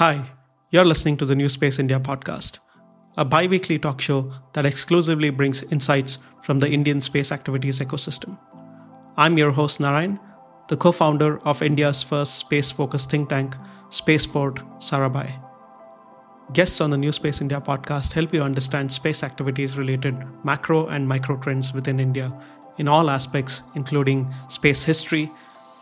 Hi, you're listening to the New Space India podcast, a bi weekly talk show that exclusively brings insights from the Indian space activities ecosystem. I'm your host, Narayan, the co founder of India's first space focused think tank, Spaceport Sarabhai. Guests on the New Space India podcast help you understand space activities related macro and micro trends within India in all aspects, including space history,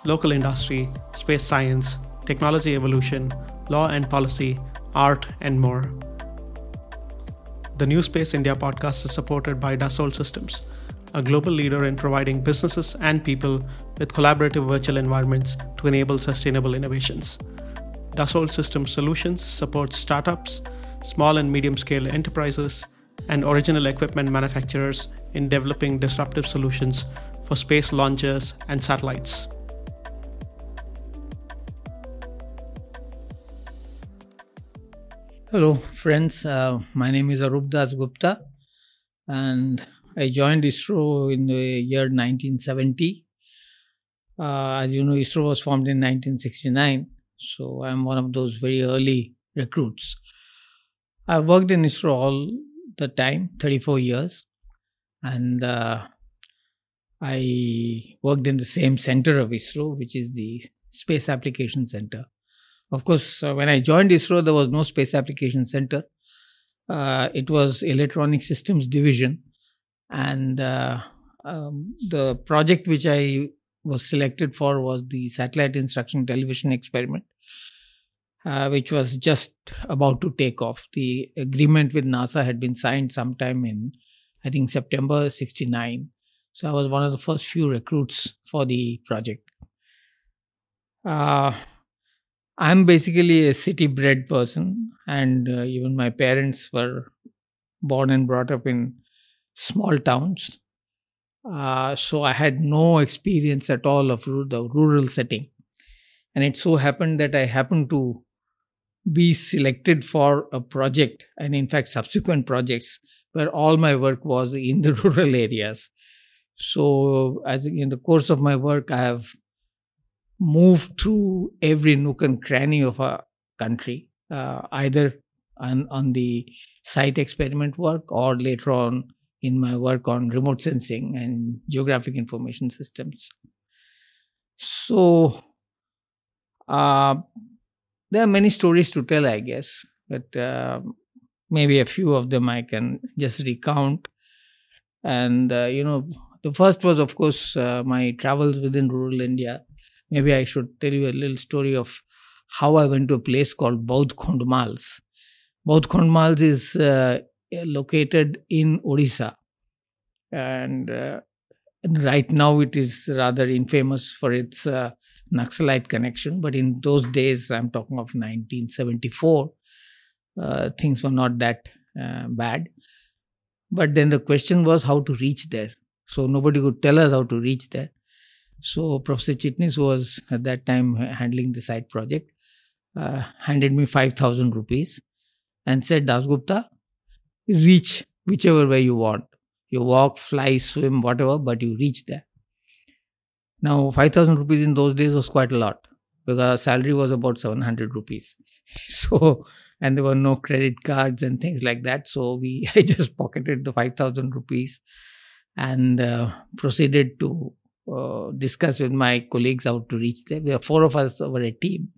local industry, space science, technology evolution, law and policy, art, and more. The New Space India podcast is supported by Dassault Systems, a global leader in providing businesses and people with collaborative virtual environments to enable sustainable innovations. Dassault Systems Solutions supports startups, small and medium scale enterprises, and original equipment manufacturers in developing disruptive solutions for space launchers and satellites. Hello, friends. Uh, my name is Arup Das Gupta, and I joined ISRO in the year 1970. Uh, as you know, ISRO was formed in 1969 so I'm one of those very early recruits. I worked in ISRO all the time, 34 years, and uh, I worked in the same center of ISRO, which is the Space Application Center. Of course, uh, when I joined ISRO, there was no Space Application Center. Uh, it was Electronic Systems Division, and uh, um, the project which I was selected for was the satellite instruction television experiment, uh, which was just about to take off. The agreement with NASA had been signed sometime in, I think, September 69. So I was one of the first few recruits for the project. Uh, I'm basically a city bred person, and uh, even my parents were born and brought up in small towns. Uh, so I had no experience at all of the rural setting. And it so happened that I happened to be selected for a project, and in fact, subsequent projects where all my work was in the rural areas. So, as in the course of my work, I have moved through every nook and cranny of a country, uh, either on, on the site experiment work or later on in my work on remote sensing and geographic information systems. So, uh, there are many stories to tell, I guess, but uh, maybe a few of them I can just recount. And, uh, you know, the first was, of course, uh, my travels within rural India. Maybe I should tell you a little story of how I went to a place called Baudh Khondmals. Baudh Khondmals is uh, located in Odisha. And, uh, and, right now it is rather infamous for its uh, Naxalite connection. But in those days, I'm talking of 1974, uh, things were not that uh, bad. But then the question was how to reach there. So nobody could tell us how to reach there. So Professor Chitnis was at that time handling the site project, uh, handed me 5,000 rupees and said, Dasgupta, reach whichever way you want. You walk, fly, swim, whatever, but you reach there. Now, 5,000 rupees in those days was quite a lot because salary was about 700 rupees. So, and there were no credit cards and things like that. So, we I just pocketed the 5,000 rupees and uh, proceeded to uh, discuss with my colleagues how to reach there. We are four of us were a team.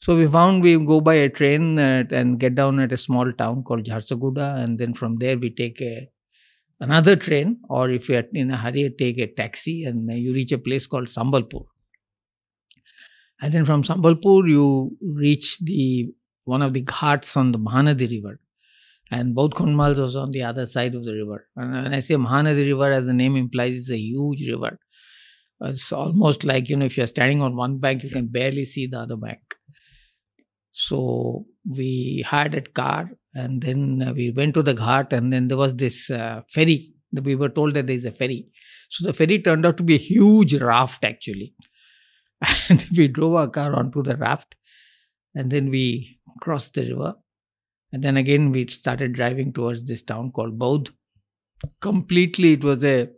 So we found we go by a train uh, and get down at a small town called Jharsuguda, and then from there we take a another train, or if you're in a hurry, take a taxi, and you reach a place called Sambalpur. And then from Sambalpur, you reach the one of the ghats on the Mahanadi River, and Baudh Khondmals was on the other side of the river. And when I say Mahanadi River, as the name implies, it's a huge river. It's almost like you know, if you're standing on one bank, you can barely see the other bank. So we hired a car and then uh, we went to the ghat and then there was this uh, ferry. We were told that there is a ferry. So the ferry turned out to be a huge raft actually. And we drove our car onto the raft and then we crossed the river. And then again we started driving towards this town called Baudh. Completely it was a,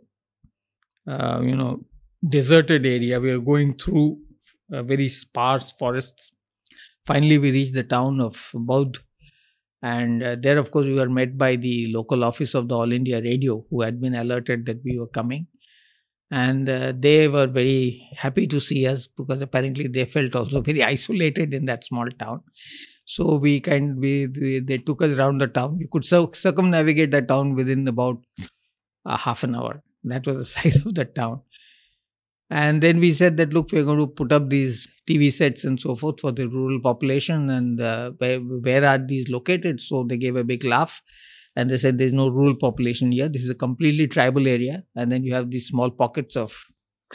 uh, you know, deserted area. We were going through uh, very sparse forests finally we reached the town of Baudh. And uh, there, of course, we were met by the local office of the All India Radio, who had been alerted that we were coming. And uh, they were very happy to see us because apparently they felt also very isolated in that small town. So we kind we they, they took us around the town. You could circumnavigate the town within about half an hour. That was the size of the town. And then we said that, look, we're going to put up these TV sets and so forth for the rural population and uh, where, where are these located? So they gave a big laugh and they said there's no rural population here. This is a completely tribal area. And then you have these small pockets of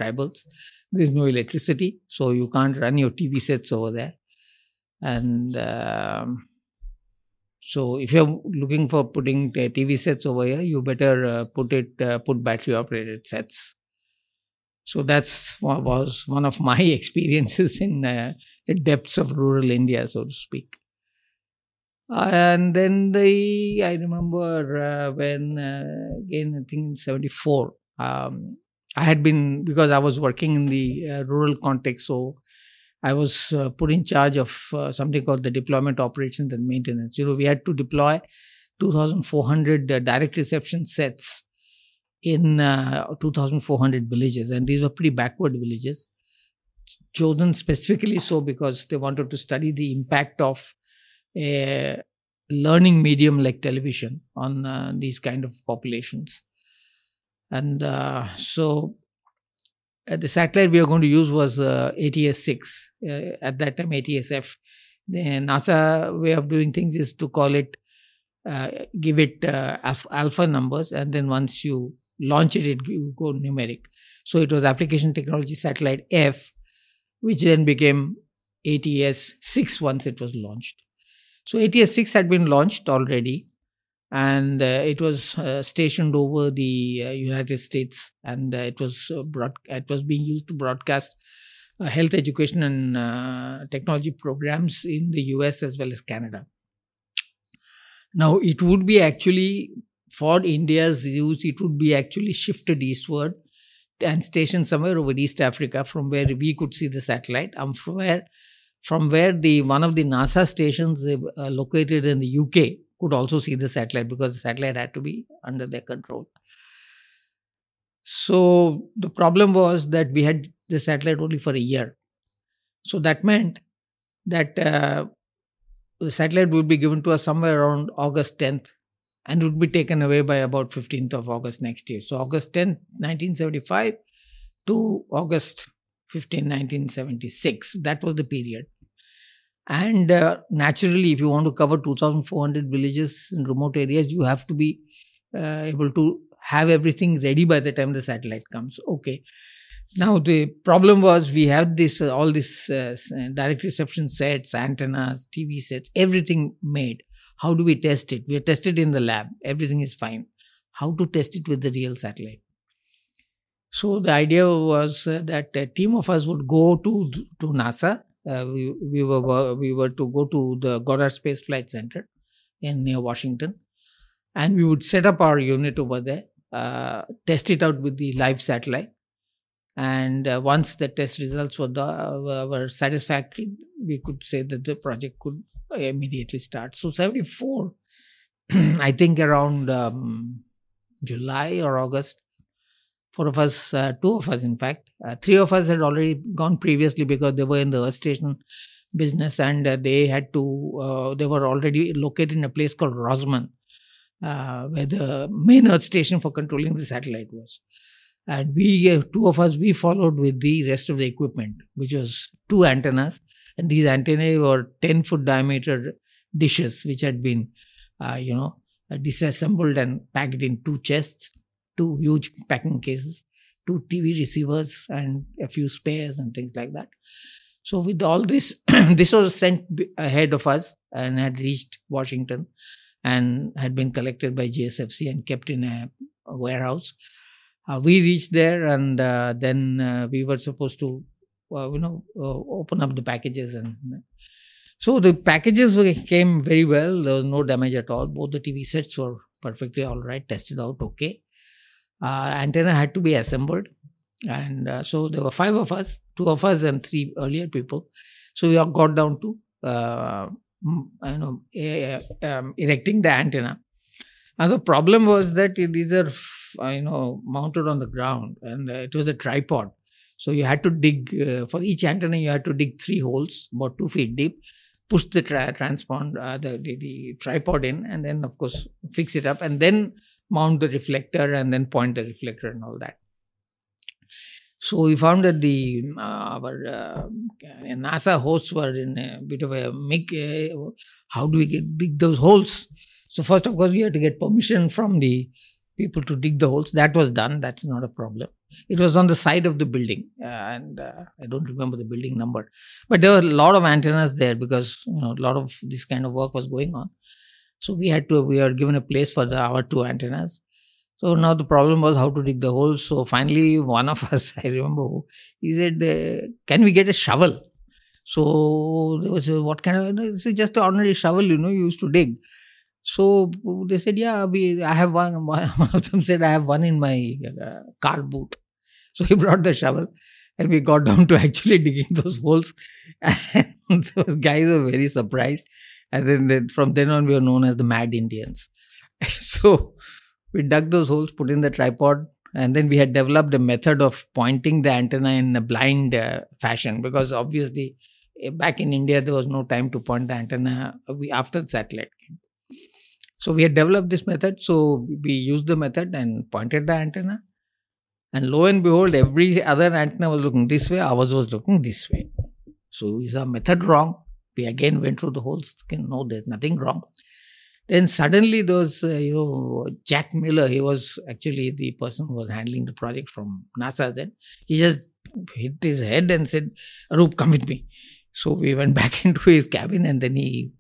tribals. There's no electricity, so you can't run your TV sets over there. And um, so if you're looking for putting TV sets over here, you better uh, put it uh, put battery operated sets so that's was one of my experiences in uh, the depths of rural India, so to speak. And then the I remember uh, when uh, again I think in '74 um, I had been because I was working in the uh, rural context, so I was uh, put in charge of something called the deployment operations and maintenance. You know, we had to deploy 2,400 direct reception sets in uh, 2,400 villages, and these were pretty backward villages, chosen specifically so because they wanted to study the impact of a learning medium like television on uh, these kind of populations. And uh, so uh, the satellite we are going to use was uh, ATS 6, uh, at that time ATSF. The NASA way of doing things is to call it, give it alpha numbers, and then once you launch it, it go numeric. So it was application technology satellite F, which then became ATS 6 once it was launched. So ATS 6 had been launched already and uh, it was uh, stationed over the uh, United States and uh, it was uh, broad- it was being used to broadcast uh, health education and technology programs in the US as well as Canada. Now it would be actually for India's use, it would be actually shifted eastward and stationed somewhere over East Africa from where we could see the satellite. Um, from where, from where the one of the NASA stations uh, located in the UK could also see the satellite because the satellite had to be under their control. So the problem was that we had the satellite only for a year. So that meant that uh, the satellite would be given to us somewhere around August 10th and would be taken away by about 15th of August next year. So August 10th, 1975 to August 15, 1976. That was the period. And uh, naturally, if you want to cover 2,400 villages in remote areas, you have to be uh, able to have everything ready by the time the satellite comes. Okay. Now the problem was we have this uh, all this uh, direct reception sets, antennas, TV sets, everything made. How do we test it? We tested in the lab. Everything is fine. How to test it with the real satellite? So the idea was uh, that a team of us would go to to NASA. Uh, we, we were we were to go to the Goddard Space Flight Center in near Washington, and we would set up our unit over there, uh, test it out with the live satellite, and uh, once the test results were, the, were satisfactory, we could say that the project could immediately start. So 74, I think around um, July or August, four of us, uh, two of us, in fact, uh, three of us had already gone previously because they were in the Earth Station business and uh, they had to, uh, they were already located in a place called Rosman, uh, where the main Earth Station for controlling the satellite was. And we, uh, two of us, we followed with the rest of the equipment, which was two antennas. And these antennae were 10 foot diameter dishes which had been uh, you know disassembled and packed in two chests two huge packing cases two tv receivers and a few spares and things like that. So with all this this was sent ahead of us and had reached washington and had been collected by gsfc and kept in a, a warehouse we reached there and uh, then uh, we were supposed to uh, you know uh, open up the packages and so the packages came very well. There was no damage at all. Both the tv sets were perfectly all right tested out okay. Uh, antenna had to be assembled. And uh, so there were five of us two of us and three earlier people. So we all got down to uh, you know, um, erecting the antenna. And the problem was that these are, you know, mounted on the ground, and it was a tripod. So you had to dig uh, for each antenna. You had to dig three holes, about two feet deep, push the tra- transpond uh, the, the, the tripod in, and then of course fix it up, and then mount the reflector, and then point the reflector and all that. So we found that the uh, our uh, NASA hosts were in a bit of a make. Uh, how do we get dig those holes? So first, of course, we had to get permission from the people to dig the holes. That was done. That's not a problem. It was on the side of the building, uh, and uh, I don't remember the building number, but there were a lot of antennas there because you know a lot of this kind of work was going on. So we had to. We were given a place for the our two antennas. So now the problem was how to dig the holes. So finally, one of us, I remember, who, he said, uh, "Can we get a shovel?" So there was a, what kind of? Is just an ordinary shovel, you know, you used to dig. So they said, yeah, we, I have one. One of them said, I have one in my uh, car boot. So he brought the shovel and we got down to actually digging those holes. And those guys were very surprised. And then, then from then on, we were known as the Mad Indians. so we dug those holes, put in the tripod, and then we had developed a method of pointing the antenna in a blind uh, fashion because obviously eh, back in India there was no time to point the antenna after the satellite. So we had developed this method. So we used the method and pointed the antenna. And lo and behold, every other antenna was looking this way, ours was looking this way. So is our method wrong? We again went through the whole skin. No, there's nothing wrong. Then suddenly those, uh, you know, Jack Miller, he was actually the person who was handling the project from NASA. end. He just hit his head and said, Arup, come with me. So we went back into his cabin and then he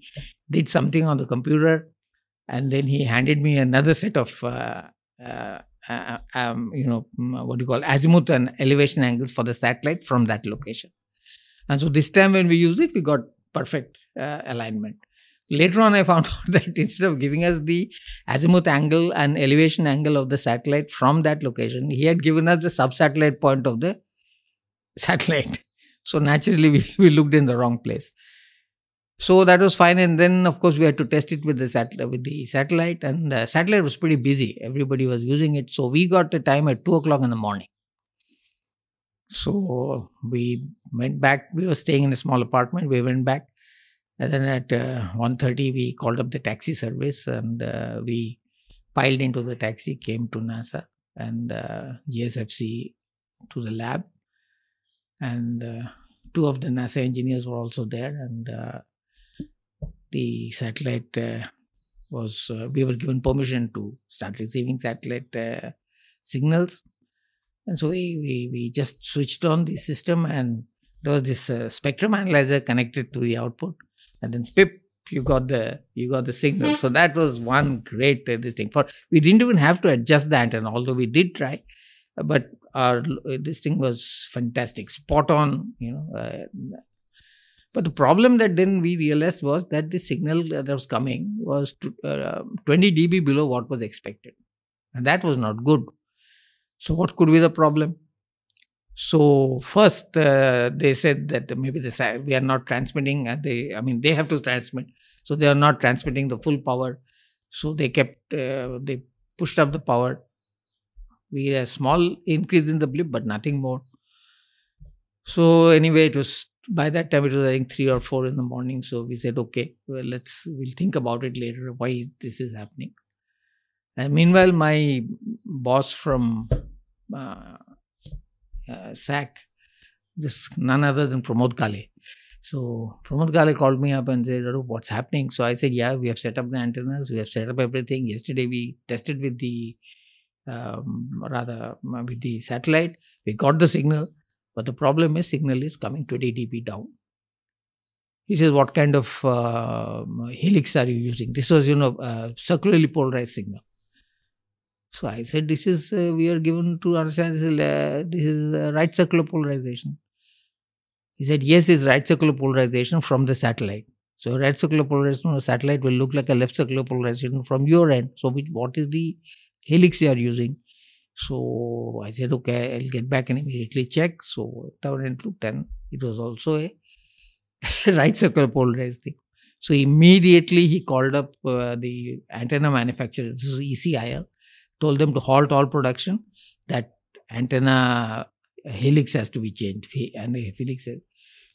did something on the computer and then he handed me another set of uh, uh, uh, um, you know what do you call azimuth and elevation angles for the satellite from that location. And so this time when we used it we got perfect uh, alignment. Later on i found out that instead of giving us the azimuth angle and elevation angle of the satellite from that location he had given us the sub-satellite point of the satellite. So naturally we, we looked in the wrong place so that was fine, and then of course we had to test it with the satellite. With the satellite, and the satellite was pretty busy. Everybody was using it, so we got the time at two o'clock in the morning. So we went back. We were staying in a small apartment. We went back, and then at uh, 1.30 we called up the taxi service, and uh, we piled into the taxi, came to NASA and uh, GSFC to the lab, and uh, two of the NASA engineers were also there, and uh, the satellite uh, was uh, we were given permission to start receiving satellite uh, signals. And so we, we we just switched on the system and there was this uh, spectrum analyzer connected to the output. And then pip you got the you got the signal. So that was one great uh, this thing. For we didn't even have to adjust the antenna although we did try but our this thing was fantastic spot on you know uh, but the problem that then we realized was that the signal that was coming was to, uh, 20 dB below what was expected. And that was not good. So, what could be the problem? So, first uh, they said that maybe the, we are not transmitting, uh, they, I mean, they have to transmit. So, they are not transmitting the full power. So, they kept, uh, they pushed up the power. We had a small increase in the blip, but nothing more. So, anyway, it was by that time it was i think three or four in the morning. So we said okay well let's we'll think about it later why this is happening. And meanwhile my boss from uh, uh, sac this none other than pramod kale. So pramod kale called me up and said what's happening? So i said yeah we have set up the antennas we have set up everything. Yesterday we tested with the um, rather with the satellite. We got the signal but the problem is signal is coming 20 dB down. He says, what kind of uh, helix are you using? This was, you know, uh, circularly polarized signal. So I said, this is, uh, we are given to understand this is, uh, this is right circular polarization. He said, yes, it's right circular polarization from the satellite. So right circular polarization on a satellite will look like a left circular polarization from your end. So which, what is the helix you are using? So I said, okay, I'll get back and immediately check. So down and looked, and it was also a right circle polarized thing. So immediately he called up uh, the antenna manufacturer, this is ECIL, told them to halt all production. That antenna helix has to be changed. And helix.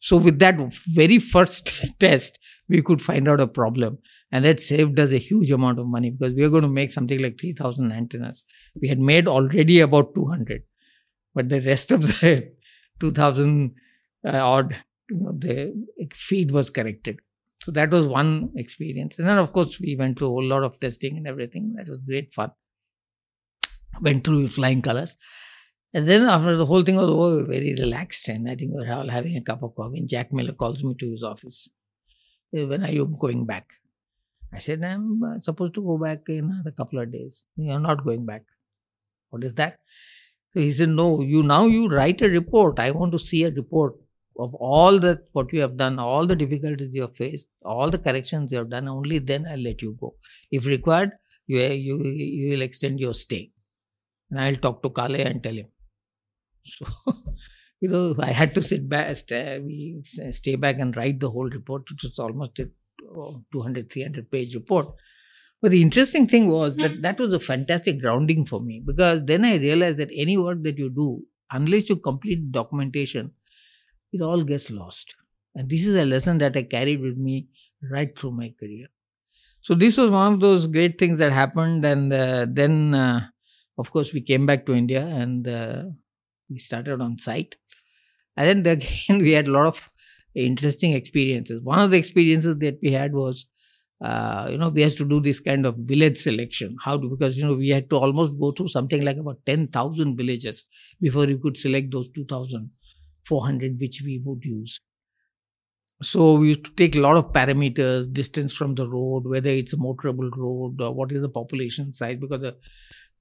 So with that very first test, we could find out a problem, and that saved us a huge amount of money because we were going to make something like 3,000 antennas. We had made already about 200, but the rest of the 2,000 uh, odd, you know, the feed was corrected. So that was one experience. And then, of course, we went through a whole lot of testing and everything. That was great fun. Went through flying colors. And then, after the whole thing was over, very relaxed. And I think we were all having a cup of coffee. And Jack Miller calls me to his office. When are you going back? I said, I'm uh, supposed to go back in a couple of days. You're not going back. What is that? So he said, No, you now you write a report. I want to see a report of all that what you have done, all the difficulties you have faced, all the corrections you have done, only then I'll let you go. If required, you you you will extend your stay. And I'll talk to Kale and tell him. So you know, I had to sit back, stay, stay back and write the whole report, which was almost a 200, 300 page report. But the interesting thing was that that was a fantastic grounding for me because then I realized that any work that you do, unless you complete documentation, it all gets lost. And this is a lesson that I carried with me right through my career. So this was one of those great things that happened, and uh, then, uh, of course, we came back to India and uh, we started on site. And then again, we had a lot of interesting experiences. One of the experiences that we had was, uh, you know, we had to do this kind of village selection. How do because you know we had to almost go through something like about ten thousand villages before you could select those 2400 which we would use. So we used to take a lot of parameters, distance from the road, whether it's a motorable road or what is the population size, because the,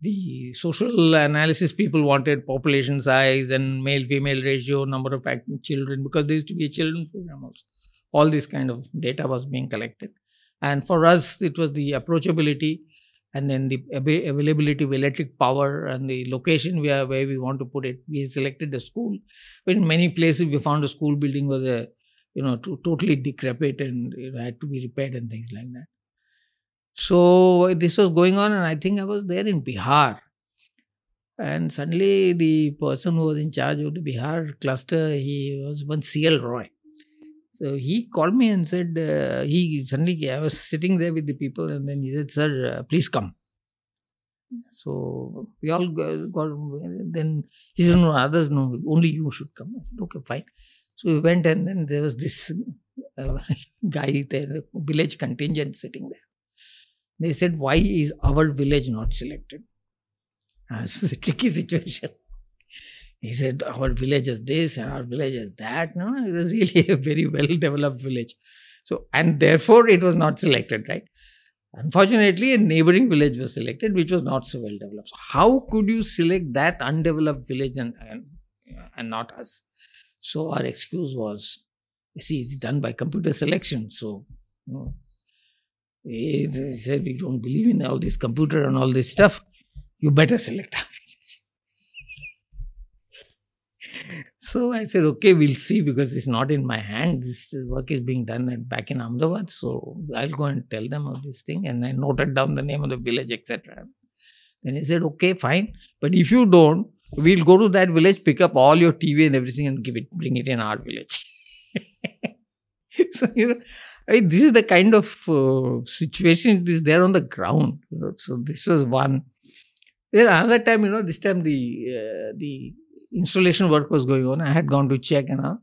the social analysis people wanted population size and male female ratio, number of children, because there used to be a children program also. All this kind of data was being collected. And for us, it was the approachability and then the availability of electric power and the location where, where we want to put it. We selected the school, but in many places we found a school building was a you know to, totally decrepit and it had to be repaired and things like that. So this was going on, and I think I was there in Bihar, and suddenly the person who was in charge of the Bihar cluster, he was one C.L. Roy. So he called me and said, uh, he suddenly, I was sitting there with the people and then he said, sir, uh, please come. So we all got, then he said, no, others, no, only you should come. I said, okay, fine. So we went and then there was this uh, guy there, village contingent sitting there. They said, why is our village not selected? So it's a tricky situation. He said, Our village is this and our village is that. No, it was really a very well developed village. So, and therefore it was not selected, right? Unfortunately, a neighboring village was selected, which was not so well developed. So how could you select that undeveloped village and, and, and not us? So, our excuse was, see, it's done by computer selection. So, you know, they said, we don't believe in all this computer and all this stuff. You better select so I said, okay, we'll see because it's not in my hand. This work is being done at, back in Ahmedabad. So I'll go and tell them of this thing. And I noted down the name of the village, etc. Then he said, okay, fine. But if you don't, we'll go to that village, pick up all your TV and everything and give it, bring it in our village. so, you know, I mean, this is the kind of uh, situation it is there on the ground. You know? So this was one. Then another time, you know, this time the uh, the installation work was going on. I had gone to check and all.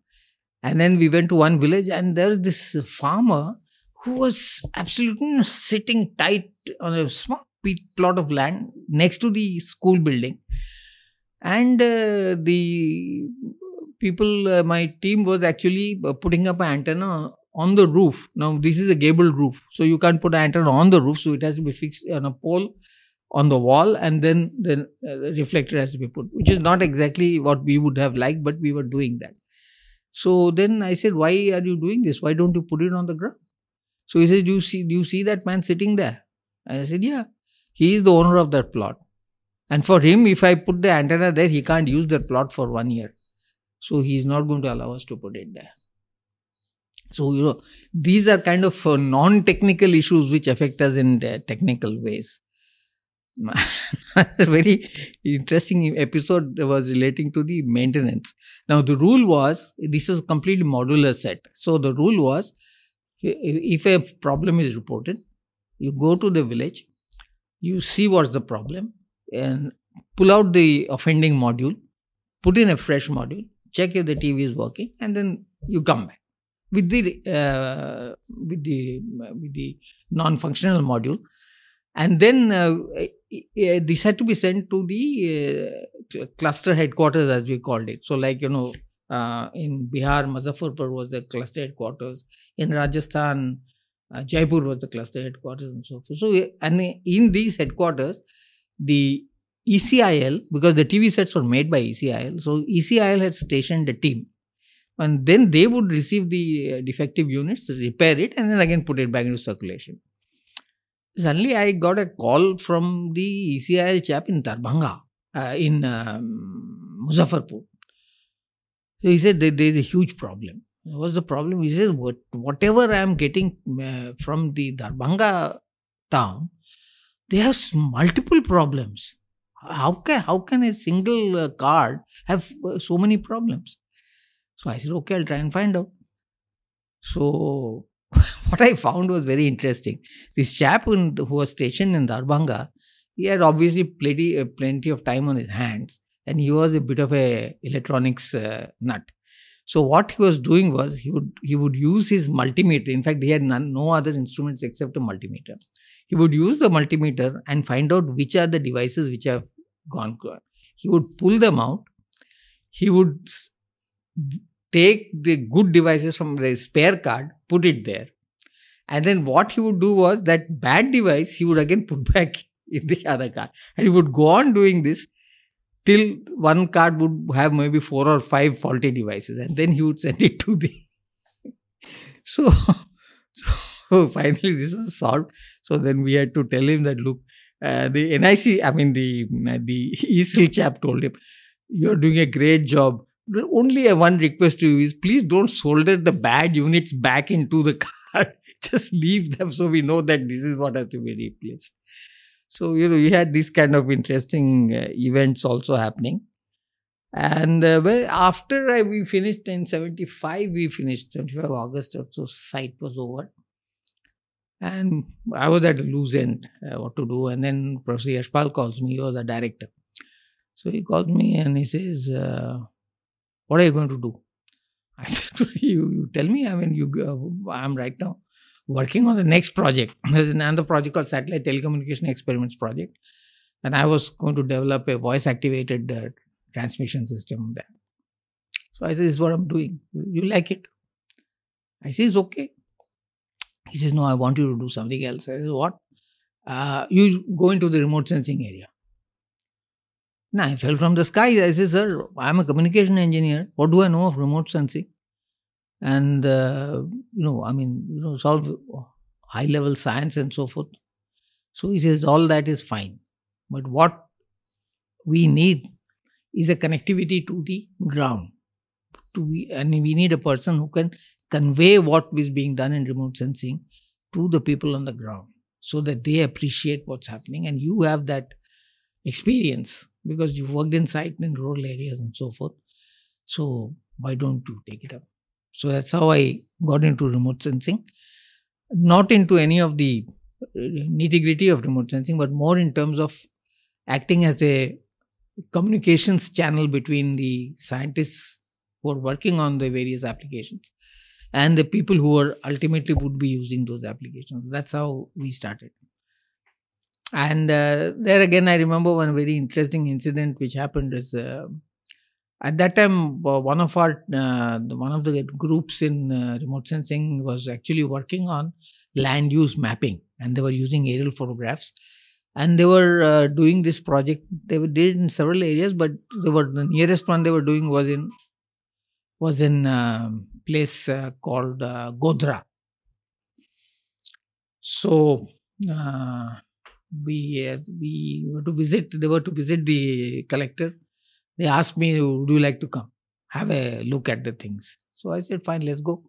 And then we went to one village, and there was this farmer who was absolutely sitting tight on a small plot of land next to the school building. And uh, the people, uh, my team was actually uh, putting up an antenna on the roof. Now, this is a gable roof, so you can't put an antenna on the roof, so it has to be fixed on a pole on the wall and then the uh, reflector has to be put which is not exactly what we would have liked but we were doing that. So then i said why are you doing this? Why don't you put it on the ground? So he said do you see do you see that man sitting there? I said yeah he is the owner of that plot. And for him if i put the antenna there he can't use that plot for one year. So he is not going to allow us to put it there So, you know, these are kind of uh, non technical issues which affect us in uh, technical ways. a very interesting episode was relating to the maintenance. Now, the rule was this is a completely modular set. So, the rule was if a problem is reported, you go to the village, you see what's the problem, and pull out the offending module, put in a fresh module, check if the TV is working, and then you come back with the uh, with the with the non-functional module, and then uh, this had to be sent to the uh, cluster headquarters as we called it. So, like you know, uh, in Bihar, Muzaffarpur was the cluster headquarters. In Rajasthan, uh, Jaipur was the cluster headquarters and so forth. So, and in these headquarters, the ECIL, because the TV sets were made by ECIL, so ECIL had stationed a team. And then they would receive the uh, defective units, repair it, and then again put it back into circulation. Suddenly, I got a call from the ECIL chap in Darbhanga, uh, in um, Muzaffarpur. So he said there is a huge problem. What's the problem? He says, what, whatever I am getting uh, from the Darbhanga town, they have multiple problems. How can how can a single uh, card have uh, so many problems? So I said, okay, I'll try and find out. So what I found was very interesting. This chap who was stationed in Darbhanga, he had obviously plenty, uh, plenty of time on his hands, and he was a bit of a electronics uh, nut. So what he was doing was he would he would use his multimeter. In fact, he had none, no other instruments except a multimeter. He would use the multimeter and find out which are the devices which have gone. He would pull them out. He would take the good devices from the spare card, put it there, and then what he would do was that bad device he would again put back in the other card, and he would go on doing this till one card would have maybe four or five faulty devices and then he would send it to the so, so finally this was solved. So then we had to tell him that look uh, the nic i mean the the ECIL chap told him you're doing a great job only one request to you is please don't solder the bad units back into the card just leave them so we know that this is what has to be replaced so, you know, we had these kind of interesting uh, events also happening. And uh, well, after I, we finished in 75, we finished 75 August so, site was over. And I was at a loose end, uh, what to do. And then Professor Yashpal calls me, he was a director. So he called me and he says, uh, What are you going to do? I said, you, you tell me. I mean, you, uh, I'm right now working on the next project. There's another project called Satellite Telecommunication Experiments Project. And I was going to develop a voice activated uh, transmission system there. So I said, This is what I'm doing. You like it? I It's okay. He says, No, I want you to do something else. I said, What? Uh, you go into the remote sensing area. Now I fell from the sky. I said, Sir, I'm a communication engineer. What do I know of remote sensing? and uh, you know i mean you know solve high level science and so forth so he says all that is fine but what we need is a connectivity to the ground to be, and we need a person who can convey what is being done in remote sensing to the people on the ground so that they appreciate what's happening and you have that experience because you've worked in site in rural areas and so forth so why don't you take it up so that's how I got into remote sensing. Not into any of the uh, nitty gritty of remote sensing, but more in terms of acting as a communications channel between the scientists who are working on the various applications and the people who are ultimately would be using those applications. That's how we started. And uh, there again, I remember one very interesting incident which happened is uh, at that time one of our uh, one of the groups in uh, remote sensing was actually working on land use mapping and they were using aerial photographs. And they were uh, doing this project. They did in several areas but they were the nearest one they were doing was in was in a um, place uh, called uh, godhra. So uh, we we were to visit they were to visit the collector they asked me, Would you like to come? Have a look at the things. So I said, Fine, let's go.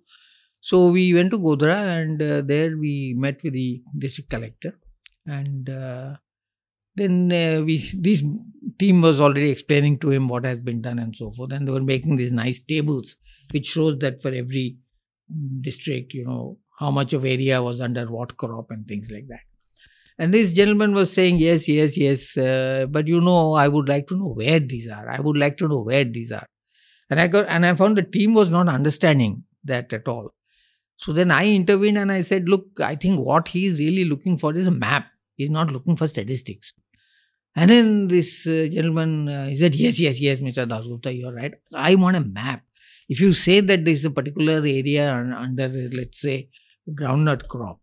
So we went to Godhra and uh, there we met with the district collector and uh, then uh, we this team was already explaining to him what has been done and so forth and they were making these nice tables which shows that for every district you know how much of area was under what crop and things like that and this gentleman was saying yes yes yes uh, but you know i would like to know where these are. I would like to know where these are. And i got and i found the team was not understanding that at all. So then i intervened and i said look i think what he is really looking for is a map. He's not looking for statistics. And then this uh, gentleman uh, he said yes yes yes mr dasgupta you're right. I want a map. If you say that there is a particular area under let's say groundnut crop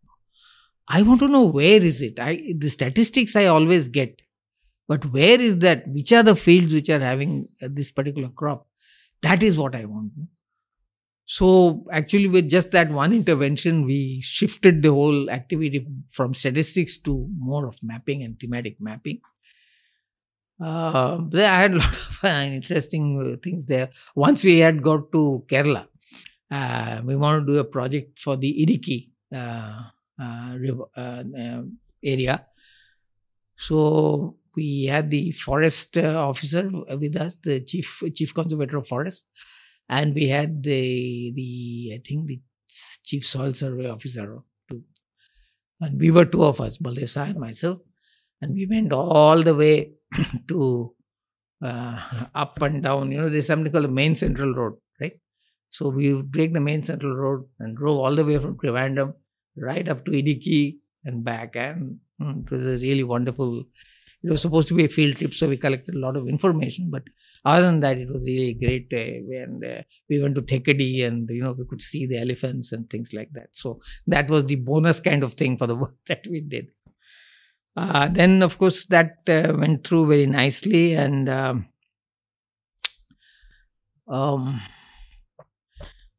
i want to know where is it? I the statistics i always get. But where is that? Which are the fields which are having uh, this particular crop? That is what i want so actually with just that one intervention we shifted the whole activity from statistics to more of mapping and thematic mapping. Uh, I had a lot of uh, interesting things there. Once we had got to Kerala, uh, we wanted to do a project for the uh, uh, uh, Uh, uh, uh, area. So we had the forest officer with us, the chief chief conservator of forest, and we had the the I think the chief soil survey officer too. And we were two of us, Baldev Sahai and myself, and we went all the way to uh, up and down. You know, there's something called the main central road, right? So we break the main central road and drove all the way from Trivandrum right up to Idukki and back. And mm, it was a really wonderful. It was supposed to be a field trip, so we collected a lot of information. But other than that, it was really great. Uh, and uh, we went to Thekkady, and you know we could see the elephants and things like that. So that was the bonus kind of thing for the work that we did. Uh, then, of course, that uh, went through very nicely, and um, um,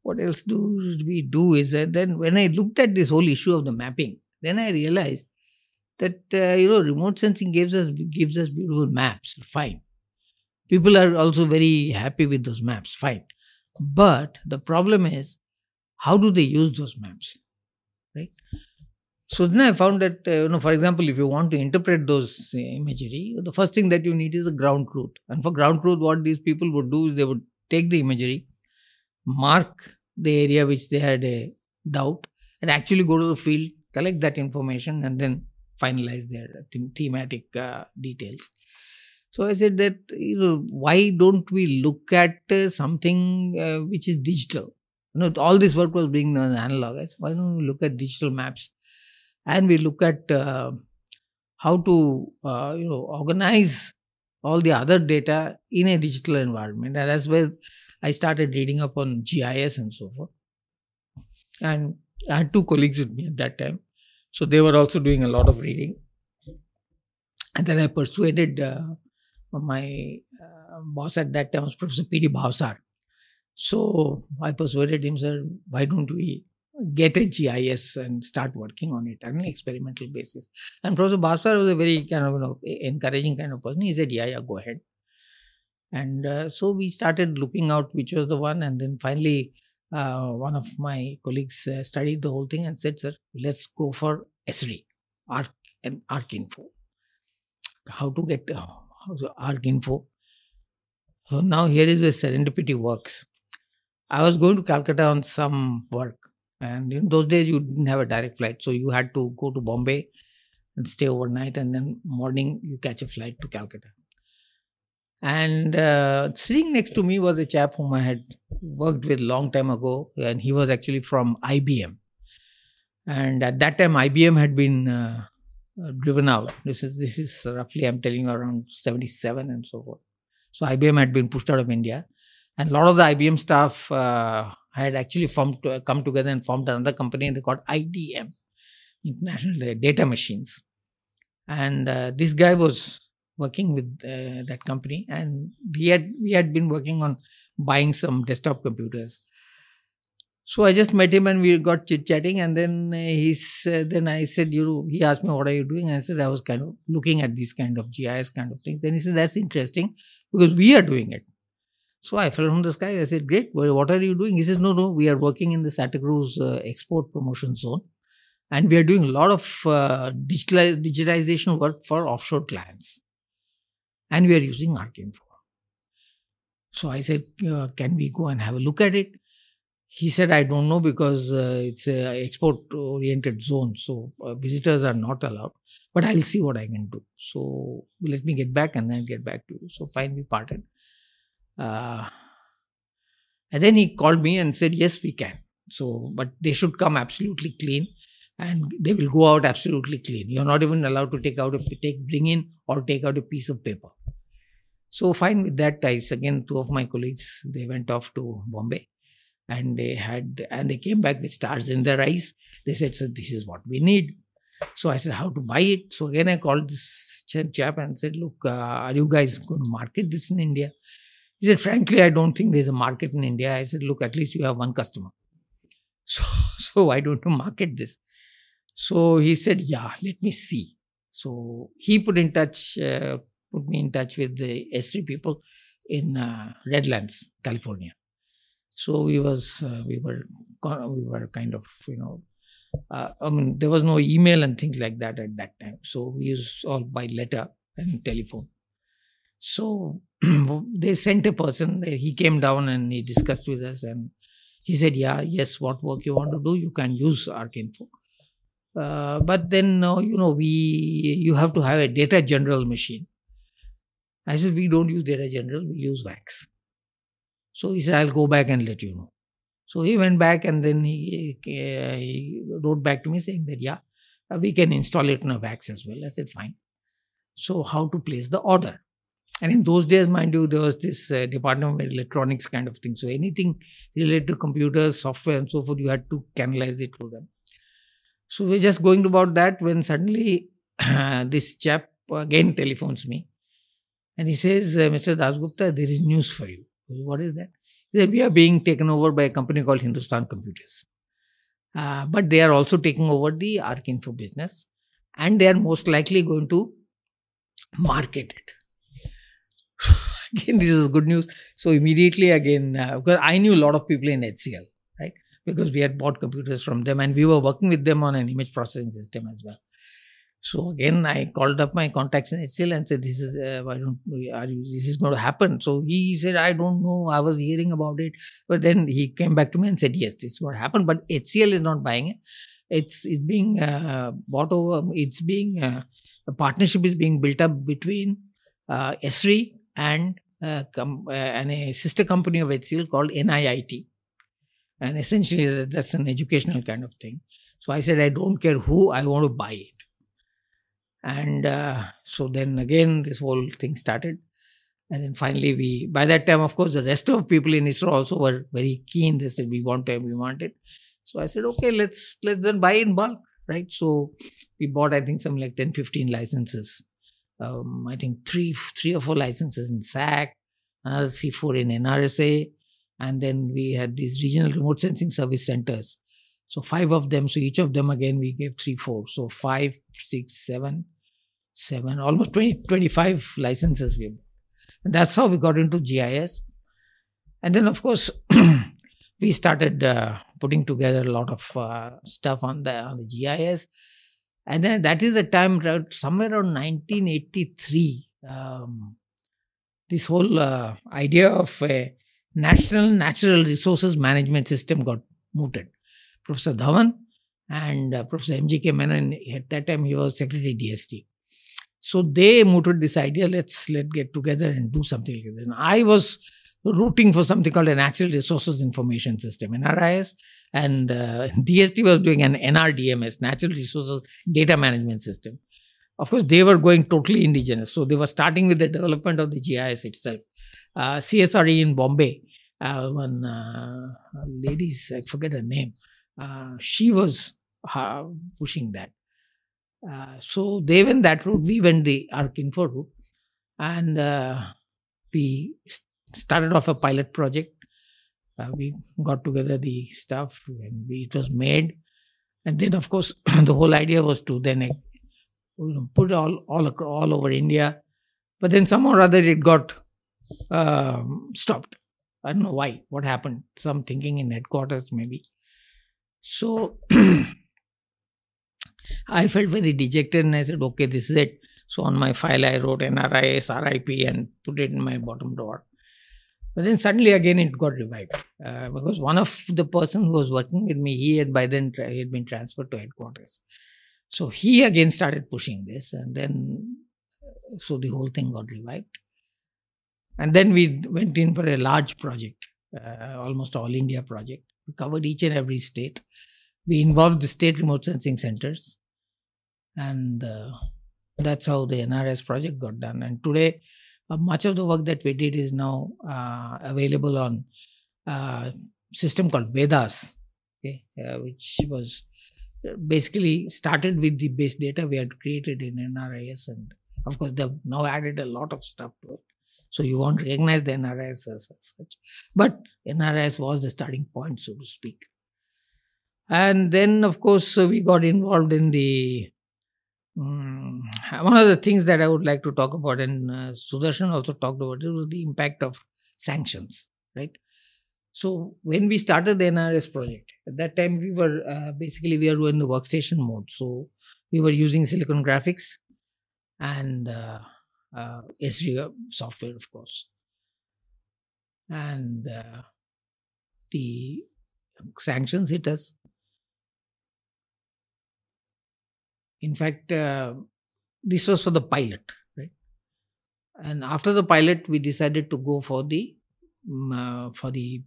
what else do we do is that then when I looked at this whole issue of the mapping, then I realized that uh, you know remote sensing gives us gives us beautiful maps. Fine, people are also very happy with those maps. Fine, but the problem is how do they use those maps, right? So then I found that, uh, you know, for example, if you want to interpret those uh, imagery, the first thing that you need is a ground truth. And for ground truth, what these people would do is they would take the imagery, mark the area which they had a doubt, and actually go to the field, collect that information, and then finalize their them- thematic uh, details. So I said that, you know, why don't we look at uh, something uh, which is digital? You know, all this work was being done analog. I said, why don't we look at digital maps? and we look at uh, how to uh, you know organize all the other data in a digital environment and that's where i started reading up on gis and so forth and i had two colleagues with me at that time so they were also doing a lot of reading and then i persuaded uh, my uh, boss at that time was professor pd bhavsar so i persuaded him sir why don't we get a GIS and start working on it on an experimental basis. And Professor Bhavsar was a very kind of you know encouraging kind of person. He said, "Yeah, yeah, go ahead." And uh, so we started looking out which was the one, and then finally, uh, one of my colleagues uh, studied the whole thing and said, "Sir, let's go for Esri, Arc and ArcInfo. How to get uh, ArcInfo?" So now here is where serendipity works. I was going to Calcutta on some work and in those days, you didn't have a direct flight. So you had to go to Bombay and stay overnight. And then morning, you catch a flight to Calcutta. And uh, sitting next to me was a chap whom I had worked with long time ago. And he was actually from IBM. And at that time, IBM had been uh, driven out. This is this is roughly, I'm telling you, around 77 and so forth. So IBM had been pushed out of India. And a lot of the IBM staff uh, had actually formed to, come together and formed another company and they called IDM, International Data Machines. And uh, this guy was working with uh, that company, and we had we had been working on buying some desktop computers. So I just met him and we got chit chatting, and then uh, he's uh, then I said, you know, he asked me what are you doing? I said I was kind of looking at these kind of GIS kind of things. Then he said that's interesting because we are doing it. So I fell from the sky. I said, Great, well, what are you doing? He says, No, no, we are working in the Santa Cruz uh, export promotion zone. And we are doing a lot of uh, digitalization work for offshore clients. And we are using Arcinfo. So I said, uh, Can we go and have a look at it? He said, I don't know because uh, it's a export oriented zone. So uh, visitors are not allowed. But I'll see what I can do. So let me get back and then get back to you. So fine, we parted. Uh, and then he called me and said, Yes, we can. So, but they should come absolutely clean and they will go out absolutely clean. You're not even allowed to take out a take bring in or take out a piece of paper. So fine with that. I again two of my colleagues they went off to Bombay and they had and they came back with stars in their eyes. They said, "So this is what we need." So I said, "How to buy it?" So again I called this chap and said, "Look, uh, are you guys going to market this in India?" He said, frankly, I don't think there's a market in India. I said, look, at least you have one customer. So, so why don't you market this? So he said, yeah, let me see. So he put in touch, uh, put me in touch with the Esri people in uh, Redlands, California. So we was uh, we were we were kind of you know uh, I mean there was no email and things like that at that time. So we used all by letter and telephone. So they sent a person, he came down and he discussed with us and he said, Yeah, yes, what work you want to do, you can use Arcinfo. Uh, but then, uh, you know, we you have to have a data general machine. I said, We don't use data general, we use VAX. So he said, I'll go back and let you know. So he went back and then he, he wrote back to me saying that, yeah, we can install it in a VAX as well. I said, fine. So, how to place the order? And in those days, mind you, there was this uh, Department of Electronics kind of thing. So anything related to computers, software, and so forth, you had to canalize it through them. So we're just going about that when suddenly this chap again telephones me and he says, uh, Mr. Dasgupta, there is news for you. What is that? He said, We are being taken over by a company called Hindustan Computers. Uh, but they are also taking over the Arcinfo business and they are most likely going to market it. again, this is good news. So immediately again, uh, because I knew a lot of people in HCL? Because we had bought computers from them and we were working with them on an image processing system as well. So again, I called up my contacts in HCL and said, "This is uh, why don't are you, this is going to happen?" So he said, "I don't know. I was hearing about it, but then he came back to me and said, "Yes, this is what happened." But HCL is not buying it. It's it's being uh, bought over. It's being uh, a partnership is being built up between uh, Esri and, uh, com- uh, and a sister company of HCL called NIIT. And essentially, that's an educational kind of thing. So I said, I don't care who, I want to buy it. And uh, so then again, this whole thing started. And then finally, we, by that time, of course, the rest of people in ISRO also were very keen. They said, we want it, we want it. So I said, okay, let's, let's then buy in bulk, right? So we bought, I think, some like 10, 15 licenses um, I think three three or four licenses in SAC, another three four in NRSA, and then we had these regional remote sensing service centers. So five of them. So each of them again we gave three four. So five six seven seven almost 20 25 licenses we and that's how we got into GIS. And then of course we started uh, putting together a lot of uh, stuff on the on the GIS and then that is the time, somewhere around 1983, um, this whole uh, idea of a national natural resources management system got mooted. Professor Dhawan and uh, Professor M.G.K. Menon, at that time he was Secretary DST. So they mooted this idea, let's let get together and do something like this. And I was rooting for something called a Natural Resources Information System, NRIS, and uh, DST was doing an NRDMS, Natural Resources Data Management System. Of course, they were going totally indigenous. So they were starting with the development of the GIS itself. Uh, CSRE in Bombay, uh, one uh, ladies, I forget her name, uh, she was uh, pushing that. Uh, so they went that route, we went the Arcinfo route, and we started off a pilot project. Uh, we got together the stuff and we, it was made. And then, of course, the whole idea was to then uh, put all all all over India. But then somehow or other it got um, stopped. I don't know why. What happened? Some thinking in headquarters, maybe. So I felt very dejected and I said, okay, this is it. So on my file, I wrote NRIS, RIP and put it in my bottom drawer. But then suddenly again it got revived uh, because one of the person who was working with me, he had by then tra- he had been transferred to headquarters. So he again started pushing this, and then so the whole thing got revived. And then we went in for a large project, uh, almost all India project. We covered each and every state. We involved the state remote sensing centers, and uh, that's how the NRS project got done. And today, uh, much of the work that we did is now uh, available on uh, system called Vedas, okay, uh, which was basically started with the base data we had created in NRIS, and of course they've now added a lot of stuff to it. So you won't recognize the NRIS as, as such, but NRIS was the starting point, so to speak. And then, of course, we got involved in the Mm, one of the things that I would like to talk about, and uh, Sudarshan also talked about it, was the impact of sanctions, right? So when we started the NRS project, at that time we were uh, basically we were in the workstation mode. So we were using Silicon Graphics and uh, uh, Esri software, of course, and uh, the sanctions hit us In fact, uh, this was for the pilot, right? And after the pilot, we decided to go for the um, for the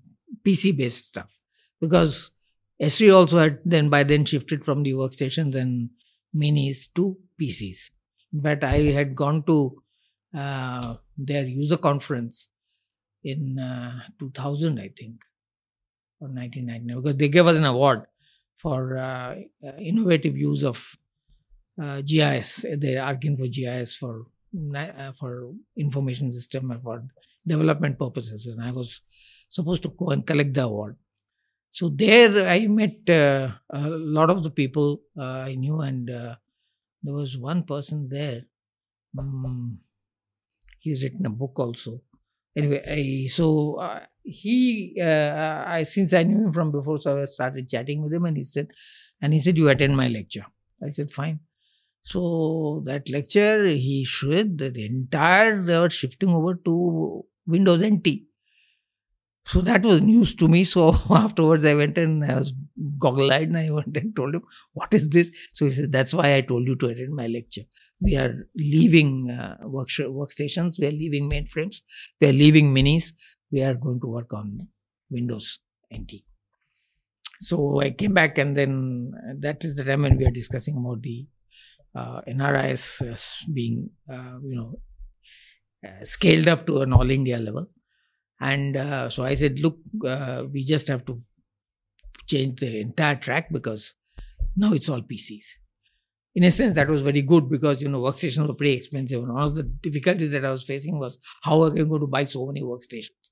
PC based stuff because Esri also had then by then shifted from the workstations and minis to PCs. In fact, I had gone to uh, their user conference in uh, 2000, I think, or 1999, because they gave us an award for uh, uh innovative use of uh, GIS. They're arguing for GIS for for information system for development purposes, and I was supposed to go and collect the award. So there, I met a lot of the people I knew, and there was one person there. Um, he's written a book also. Anyway, I, so uh, he, I since I knew him from before, so I started chatting with him, and he said, and he said, "You attend my lecture." I said, "Fine." So that lecture, he showed the entire they were shifting over to Windows NT. So that was news to me. So afterwards, I went and I was goggle eyed and I went and told him, What is this? So he said, That's why I told you to attend my lecture. We are leaving uh, work- workstations, we are leaving mainframes, we are leaving minis, we are going to work on Windows NT. So I came back and then that is the time when we are discussing about the uh, NRIS being, uh, you know, uh, scaled up to an all India level. And uh, so I said, look, uh, we just have to change the entire track because now it's all PCs. In a sense, that was very good because you know workstations were pretty expensive. And one of the difficulties that I was facing was how are I going to buy so many workstations?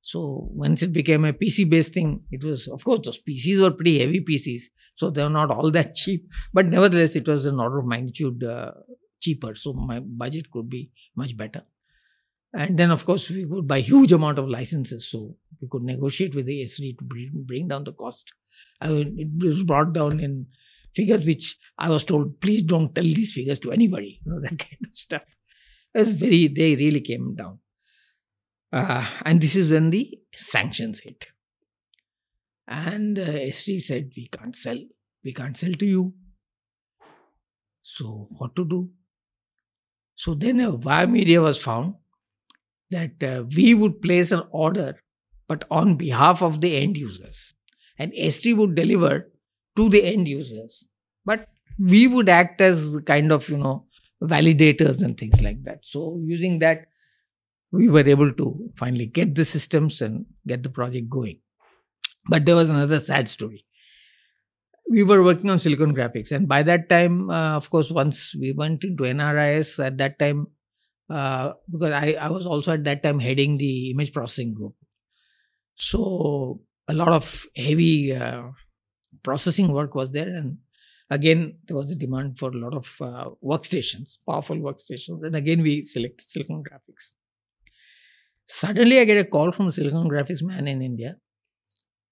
So once it became a PC based thing, it was, of course, those PCs were pretty heavy PCs. So they were not all that cheap. But nevertheless, it was an order of magnitude uh, cheaper. So my budget could be much better. And then, of course, we could buy huge amount of licenses. So we could negotiate with the Esri to bring, bring down the cost. I mean, it was brought down in figures which I was told, please don't tell these figures to anybody. You know, that kind of stuff. It was very, they really came down. Uh, and this is when the sanctions hit. And uh, Esri said, We can't sell. We can't sell to you. So, what to do? So, then a wire media was found that uh, we would place an order, but on behalf of the end users. And Esri would deliver to the end users. But we would act as kind of, you know, validators and things like that. So, using that, we were able to finally get the systems and get the project going. But there was another sad story. We were working on Silicon Graphics, and by that time, uh, of course, once we went into NRIS, at that time, uh, because I, I was also at that time heading the image processing group. So a lot of heavy uh, processing work was there, and again there was a demand for a lot of uh, workstations, powerful workstations, and again we selected Silicon Graphics. Suddenly, I get a call from Silicon Graphics man in India.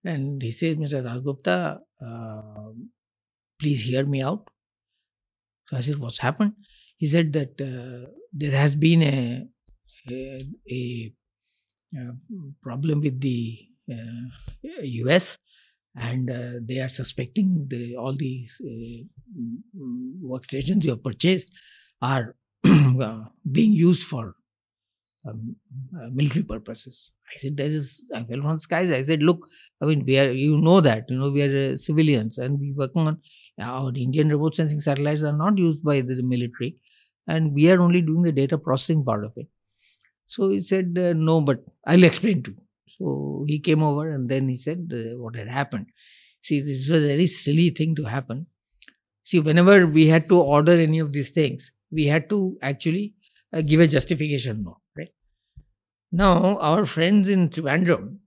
And he says, Mr. Dasgupta, uh, please hear me out. So I said, What's happened? He said that uh, there has been a, a, a, a problem with the uh, US and uh, they are suspecting the, all these uh, workstations you have purchased are uh, being used for um, uh, military purposes. I said, "There is I fell from the skies." I said, "Look, I mean, we are you know that you know we are uh, civilians and we working on our Indian remote sensing satellites are not used by the military, and we are only doing the data processing part of it." So he said, uh, "No, but I'll explain to you." So he came over and then he said uh, what had happened. See, this was a very silly thing to happen. See, whenever we had to order any of these things, we had to actually uh, give a justification note, right? Now, our friends in Trivandrum,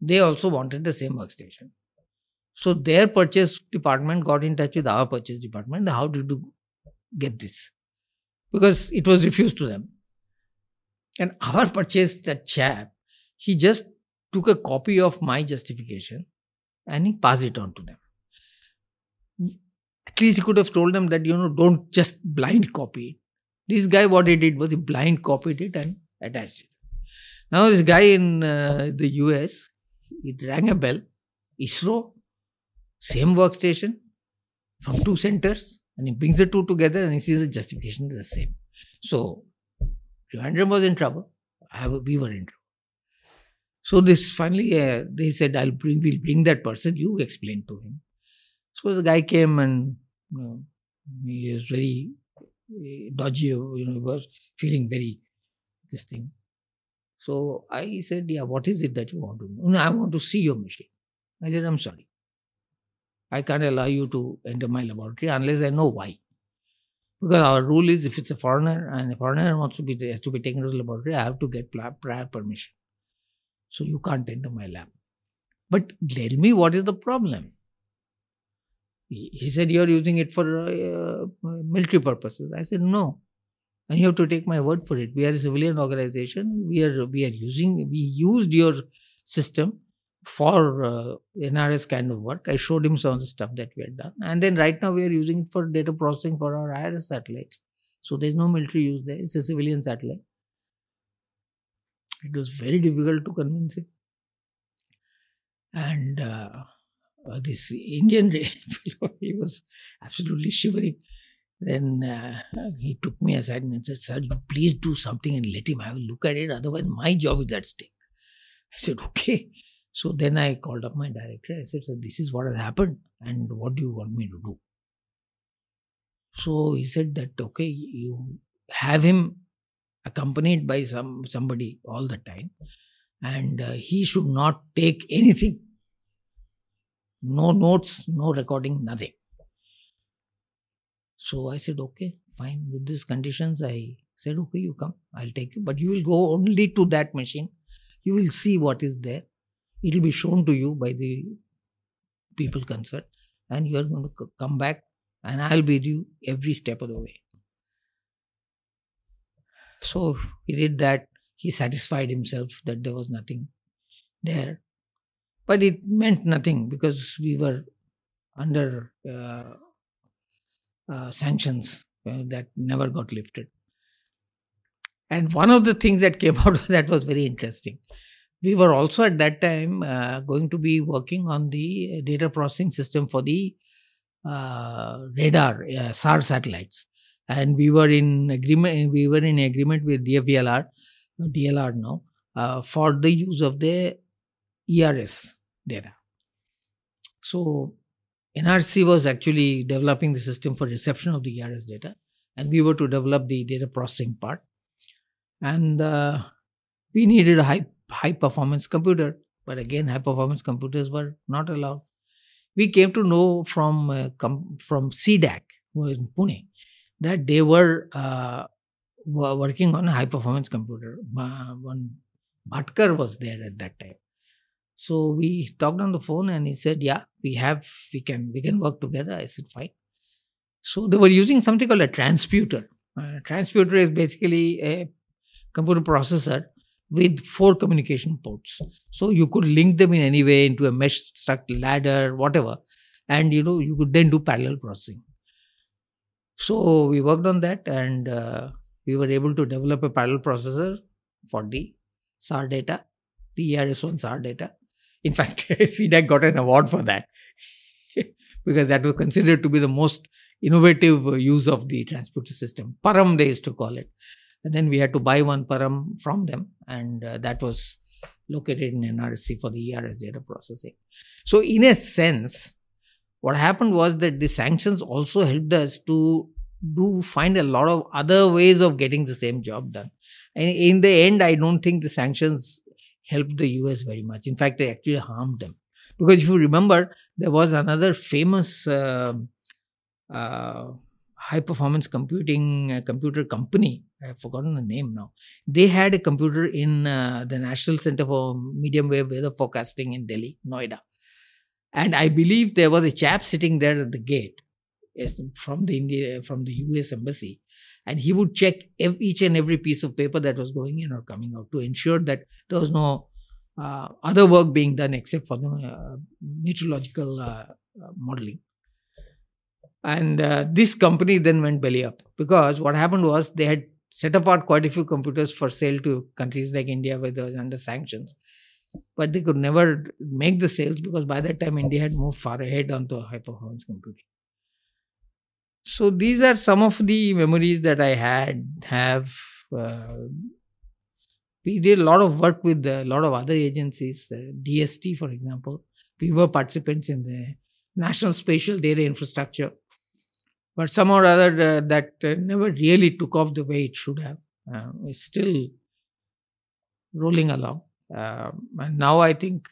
they also wanted the same workstation. So their purchase department got in touch with our purchase department. How did you get this? Because it was refused to them. And our purchase, that chap, he just took a copy of my justification and he passed it on to them. At least he could have told them that, you know, don't just blind copy it. This guy, what he did was he blind copied it and attached it. Now, this guy in uh, the US, he rang a bell, ISRO, same workstation from two centers, and he brings the two together and he sees the justification is the same. So, Trivandrum was in trouble. We were in trouble. So this finally uh, they said, "I'll bring, we'll bring that person. You explain to him." So the guy came and you know, he was very dodgy. You know, he was feeling very this thing. So I said, "Yeah, what is it that you want to know?" No, I want to see your machine. I said, "I'm sorry, I can't allow you to enter my laboratory unless I know why." Because our rule is, if it's a foreigner and a foreigner wants to be has to be taken to the laboratory, I have to get prior permission. So you can't enter my lab. But tell me what is the problem? He said, You're using it for uh, military purposes. I said, No. And you have to take my word for it. We are a civilian organization. We are we are using we used your system for uh, NRS kind of work. I showed him some of the stuff that we had done. And then right now we are using it for data processing for our IRS satellites. So there's no military use there. It's a civilian satellite. It was very difficult to convince him. And uh, uh, this Indian fellow, he was absolutely shivering. Then uh, he took me aside and said, Sir, you please do something and let him have a look at it, otherwise, my job is at stake. I said, Okay. So then I called up my director. I said, Sir, this is what has happened, and what do you want me to do? So he said that, Okay, you have him accompanied by some somebody all the time and uh, he should not take anything. No notes no recording nothing. So i said okay fine. With these conditions i said okay you come. I'll take you but you will go only to that machine. You will see what is there it will be shown to you by the people concerned and you are going to come back and i'll be with you every step of the way so he did that. He satisfied himself that there was nothing there. But it meant nothing because we were under uh, uh, sanctions uh, that never got lifted. And one of the things that came out of that was very interesting. We were also at that time uh, going to be working on the data processing system for the uh, radar uh, SAR satellites. And we were in agreement we were in agreement with DFVLR DLR now uh, for the use of the ERS data. So NRC was actually developing the system for reception of the ERS data and we were to develop the data processing part. And uh, we needed a high high performance computer but again high performance computers were not allowed we came to know from uh, com- from CDAC who was in Pune that they were, uh, were working on a high performance computer. One Bhatkar was there at that time. So we talked on the phone and he said, Yeah, we have, we can, we can work together. I said, Fine. So they were using something called a transputer. A transputer is basically a computer processor with four communication ports. So you could link them in any way into a mesh struct ladder, whatever. And you know, you could then do parallel processing. So we worked on that and uh, we were able to develop a parallel processor for the SAR data, the ERS1 SAR data. In fact, CDAC got an award for that because that was considered to be the most innovative use of the transputer system. Param, they used to call it. And then we had to buy one param from them, and uh, that was located in NRC for the ERS data processing. So, in a sense, what happened was that the sanctions also helped us to do find a lot of other ways of getting the same job done. And in the end, I don't think the sanctions helped the US very much. In fact, they actually harmed them. Because if you remember, there was another famous uh, uh, high performance computing uh, computer company I've forgotten the name now. They had a computer in uh, the National Center for Medium Wave Weather Forecasting in Delhi, Noida. And I believe there was a chap sitting there at the gate from the India, from the US embassy, and he would check each and every piece of paper that was going in or coming out to ensure that there was no uh, other work being done except for the uh, meteorological uh, uh modeling. And uh, this company then went belly up because what happened was they had set apart quite a few computers for sale to countries like India where they was under sanctions. But they could never make the sales because by that time India had moved far ahead onto high performance computing. So these are some of the memories that I had have. Uh, we did a lot of work with a lot of other agencies, uh, DST, for example. We were participants in the National Spatial Data Infrastructure but somehow or other uh, that uh, never really took off the way it should have. Uh, it's still rolling along. Uh, and now I think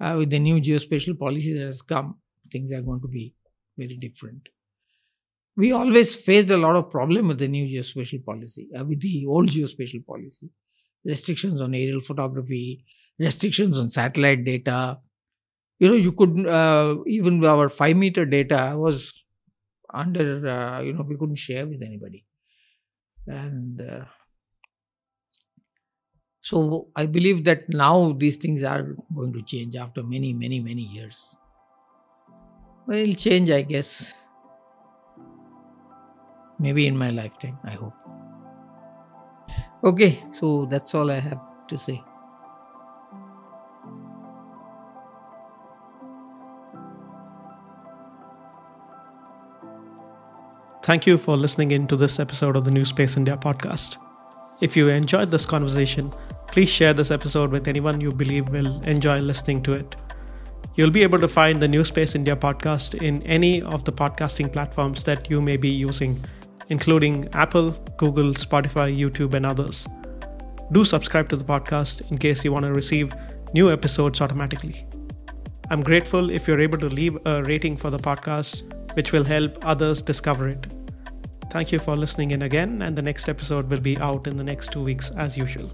uh, with the new geospatial policy that has come, things are going to be very different. We always faced a lot of problem with the new geospatial policy, uh, with the old geospatial policy. Restrictions on aerial photography, restrictions on satellite data. You know, you could even our five meter data was under uh, you know we couldn't share with anybody. And uh, so i believe that now these things are going to change after many many many years. Well it'll change i guess. Maybe in my lifetime i hope. Okay so that's all i have to say Thank you for listening in to this episode of the New Space India podcast. If you enjoyed this conversation, please share this episode with anyone you believe will enjoy listening to it. You'll be able to find the New Space India podcast in any of the podcasting platforms that you may be using, including Apple, Google, Spotify, YouTube, and others. Do subscribe to the podcast in case you want to receive new episodes automatically. I'm grateful if you're able to leave a rating for the podcast which will help others discover it. Thank you for listening in again, and the next episode will be out in the next two weeks as usual.